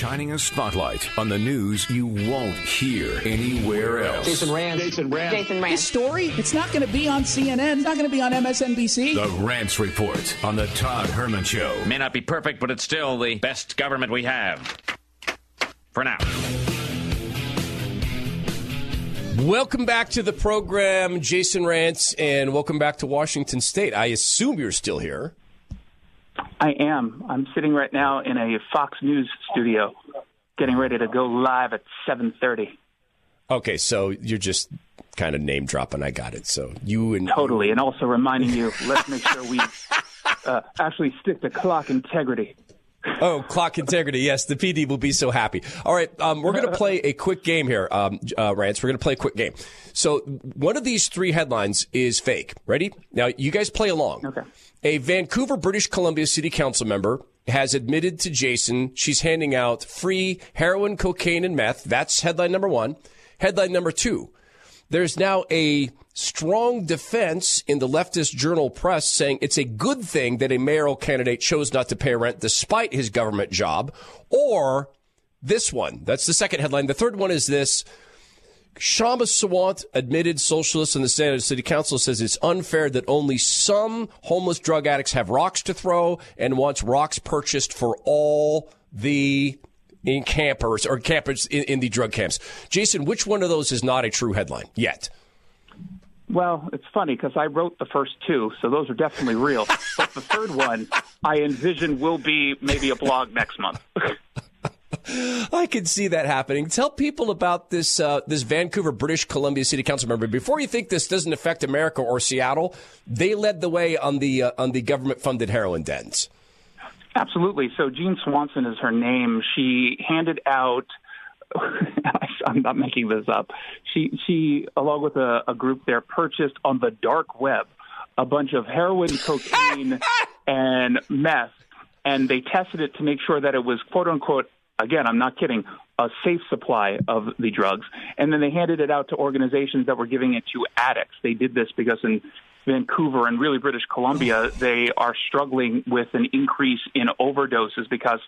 shining a spotlight on the news you won't hear anywhere else. Jason Rantz. Jason Rantz. Jason Rantz. This story, it's not going to be on CNN. It's not going to be on MSNBC. The Rantz Report on the Todd Herman Show. May not be perfect, but it's still the best government we have. For now. Welcome back to the program, Jason Rantz, and welcome back to Washington State. I assume you're still here. I am. I'm sitting right now in a Fox News studio, getting ready to go live at 7:30. Okay, so you're just kind of name dropping. I got it. So you and Totally, and also reminding you, let's make sure we uh, actually stick to clock integrity. Oh, clock integrity. Yes, the PD will be so happy. All right, um, we're going to play a quick game here, um, uh, Rantz. We're going to play a quick game. So one of these three headlines is fake. Ready? Now, you guys play along. Okay. A Vancouver, British Columbia City Council member has admitted to Jason she's handing out free heroin, cocaine, and meth. That's headline number one. Headline number two. There's now a strong defense in the leftist journal press saying it's a good thing that a mayoral candidate chose not to pay rent despite his government job. Or this one. That's the second headline. The third one is this. Kshama Sawant, admitted socialist in the San City Council, says it's unfair that only some homeless drug addicts have rocks to throw and wants rocks purchased for all the in campers or campers in, in the drug camps. Jason, which one of those is not a true headline yet? Well, it's funny because I wrote the first two, so those are definitely real. but the third one, I envision will be maybe a blog next month. I can see that happening. Tell people about this uh, this Vancouver, British Columbia City Council member. Before you think this doesn't affect America or Seattle, they led the way on the uh, on the government funded heroin dens. Absolutely. So Jean Swanson is her name. She handed out. I'm not making this up. She she along with a, a group there purchased on the dark web a bunch of heroin, cocaine, and meth, and they tested it to make sure that it was quote unquote again, I'm not kidding, a safe supply of the drugs. And then they handed it out to organizations that were giving it to addicts. They did this because in Vancouver and really British Columbia, they are struggling with an increase in overdoses because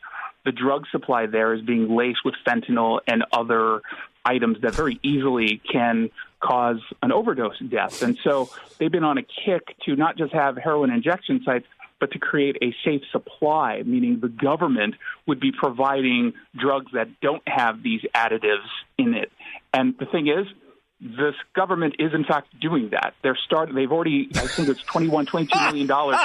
the drug supply there is being laced with fentanyl and other items that very easily can cause an overdose death. And so they've been on a kick to not just have heroin injection sites, but to create a safe supply, meaning the government would be providing drugs that don't have these additives in it. And the thing is, this government is in fact doing that. They're starting. They've already, I think it's 21, 22 million dollars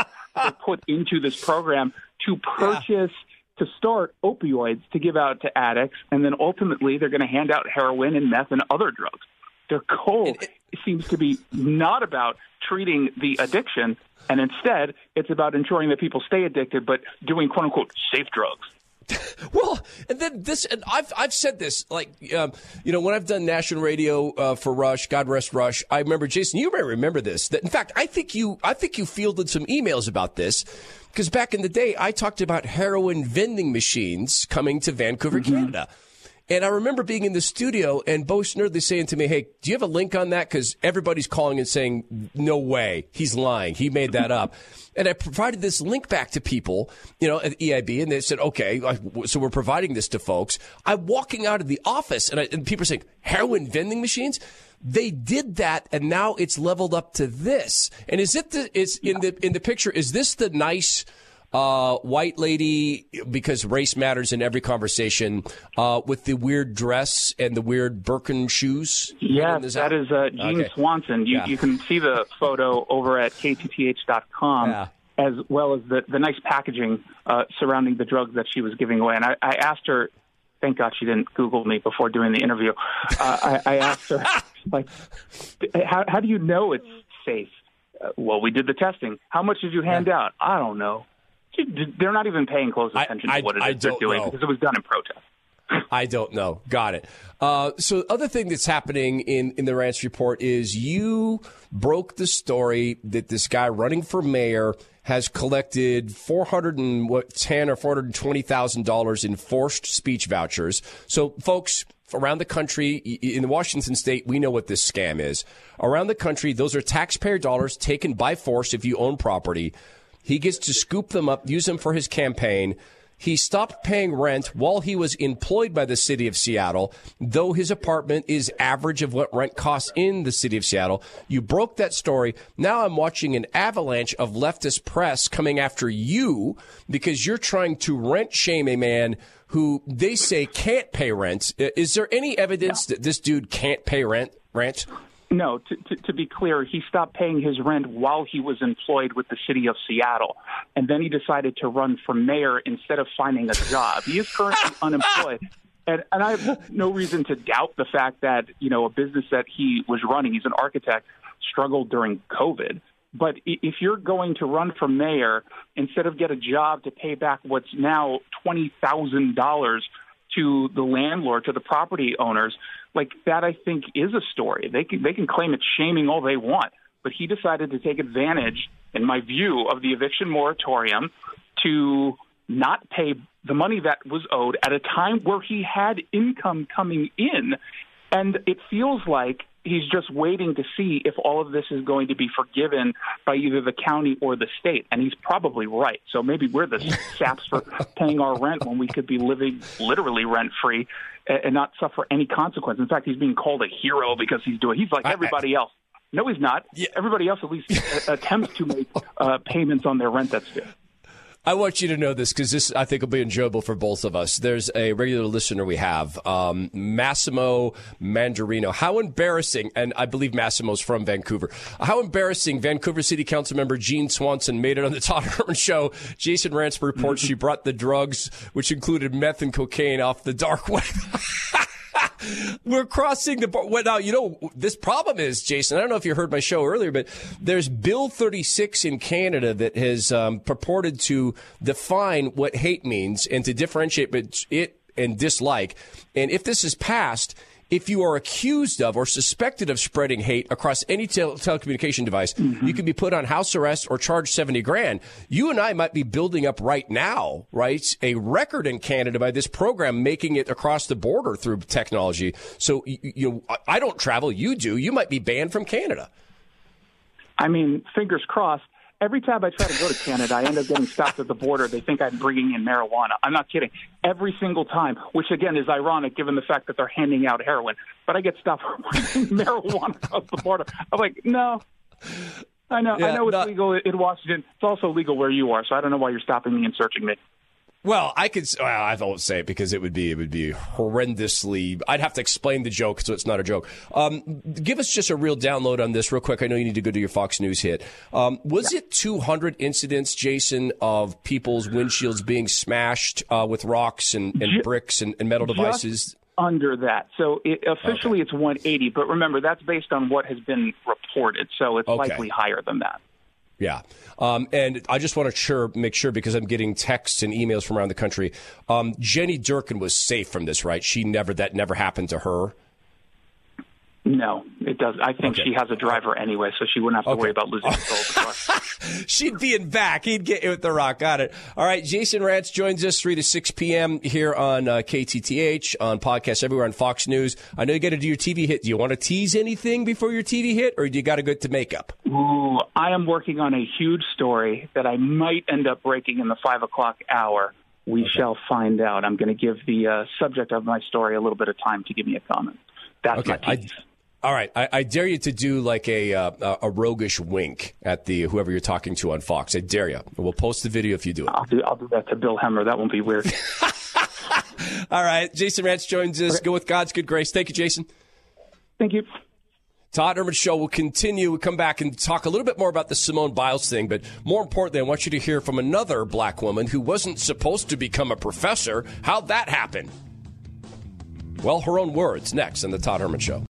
put into this program to purchase. To start opioids to give out to addicts, and then ultimately they're going to hand out heroin and meth and other drugs. Their goal seems to be not about treating the addiction, and instead it's about ensuring that people stay addicted, but doing quote unquote safe drugs. Well, and then this, and I've I've said this, like, um, you know, when I've done national radio uh, for Rush, God rest Rush. I remember Jason. You may remember this. That in fact, I think you, I think you fielded some emails about this because back in the day, I talked about heroin vending machines coming to Vancouver, mm-hmm. Canada. And I remember being in the studio and Bo Snerdley saying to me, Hey, do you have a link on that? Because everybody's calling and saying, No way. He's lying. He made that up. And I provided this link back to people, you know, at EIB, and they said, okay, so we're providing this to folks. I'm walking out of the office, and, I, and people are saying, heroin vending machines? They did that, and now it's leveled up to this. And is it the, is in the, in the picture, is this the nice, uh, white lady, because race matters in every conversation, uh, with the weird dress and the weird Birkin shoes? Is that, that is uh, Jean okay. Swanson. You, yeah. you can see the photo over at ktth.com. Yeah. As well as the, the nice packaging uh, surrounding the drugs that she was giving away. And I, I asked her, thank God she didn't Google me before doing the interview. Uh, I, I asked her, like, how, how do you know it's safe? Uh, well, we did the testing. How much did you hand yeah. out? I don't know. They're not even paying close attention I, to what it I, is they're doing know. because it was done in protest. I don't know. Got it. Uh, so, other thing that's happening in in the Rantz report is you broke the story that this guy running for mayor has collected four hundred and what ten or four hundred twenty thousand dollars in forced speech vouchers. So, folks around the country in the Washington State, we know what this scam is. Around the country, those are taxpayer dollars taken by force if you own property. He gets to scoop them up, use them for his campaign. he stopped paying rent while he was employed by the city of Seattle, though his apartment is average of what rent costs in the city of Seattle. You broke that story. Now I'm watching an avalanche of leftist press coming after you because you're trying to rent shame a man who they say can't pay rent. Is there any evidence that this dude can't pay rent? Rent? No, to, to, to, be clear, he stopped paying his rent while he was employed with the city of Seattle. And then he decided to run for mayor instead of finding a job. He is currently unemployed. And, and I have no reason to doubt the fact that, you know, a business that he was running, he's an architect, struggled during COVID. But if you're going to run for mayor instead of get a job to pay back what's now $20,000 to the landlord, to the property owners, like that, I think is a story. They can they can claim it's shaming all they want, but he decided to take advantage, in my view, of the eviction moratorium to not pay the money that was owed at a time where he had income coming in, and it feels like he's just waiting to see if all of this is going to be forgiven by either the county or the state. And he's probably right. So maybe we're the saps for paying our rent when we could be living literally rent free and not suffer any consequence. In fact, he's being called a hero because he's doing. He's like everybody else. No, he's not. Yeah. Everybody else at least attempts to make uh, payments on their rent that's due. I want you to know this because this, I think, will be enjoyable for both of us. There's a regular listener we have, um, Massimo Mandarino. How embarrassing, and I believe Massimo's from Vancouver. How embarrassing Vancouver City Council member Jean Swanson made it on the Todd Herman show. Jason Rantz reports she brought the drugs, which included meth and cocaine, off the dark web. We're crossing the bar. Well, now, you know, this problem is, Jason, I don't know if you heard my show earlier, but there's Bill 36 in Canada that has um, purported to define what hate means and to differentiate it and dislike. And if this is passed, if you are accused of or suspected of spreading hate across any tel- telecommunication device, mm-hmm. you can be put on house arrest or charged 70 grand. You and I might be building up right now, right, a record in Canada by this program making it across the border through technology. So, you, you I don't travel, you do. You might be banned from Canada. I mean, fingers crossed every time I try to go to Canada, I end up getting stopped at the border. They think I'm bringing in marijuana. I'm not kidding. Every single time, which again is ironic given the fact that they're handing out heroin. But I get stopped for bringing marijuana across the border. I'm like, no. I know. Yeah, I know it's not- legal in Washington. It's also legal where you are. So I don't know why you're stopping me and searching me. Well, I could. Well, I won't say it because it would be it would be horrendously. I'd have to explain the joke, so it's not a joke. Um, give us just a real download on this, real quick. I know you need to go to your Fox News hit. Um, was yeah. it 200 incidents, Jason, of people's windshields being smashed uh, with rocks and, and bricks and, and, metal devices? Under that, so it, officially okay. it's 180. But remember, that's based on what has been reported, so it's okay. likely higher than that. Yeah. Um, and I just want to sure, make sure because I'm getting texts and emails from around the country. Um, Jenny Durkan was safe from this, right? She never, that never happened to her. No, it does. I think okay. she has a driver anyway, so she wouldn't have to okay. worry about losing control of the car. She'd be in back. He'd get you with the rock. Got it. All right. Jason Rantz joins us 3 to 6 p.m. here on uh, KTTH, on podcasts everywhere on Fox News. I know you got to do your TV hit. Do you want to tease anything before your TV hit, or do you got to go to makeup? Ooh, I am working on a huge story that I might end up breaking in the 5 o'clock hour. We okay. shall find out. I'm going to give the uh, subject of my story a little bit of time to give me a comment. That's okay. my tease. I, all right, I, I, dare you to do like a uh, a roguish wink at the whoever you're talking to on Fox. I dare you. We'll post the video if you do it. I'll do, I'll do that to Bill Hemmer. That won't be weird. All right, Jason Rantz joins us. Go with God's good grace. Thank you, Jason. Thank you. Todd Herman Show will continue. We'll come back and talk a little bit more about the Simone Biles thing, but more importantly, I want you to hear from another black woman who wasn't supposed to become a professor. How'd that happen? Well, her own words next on the Todd Herman Show.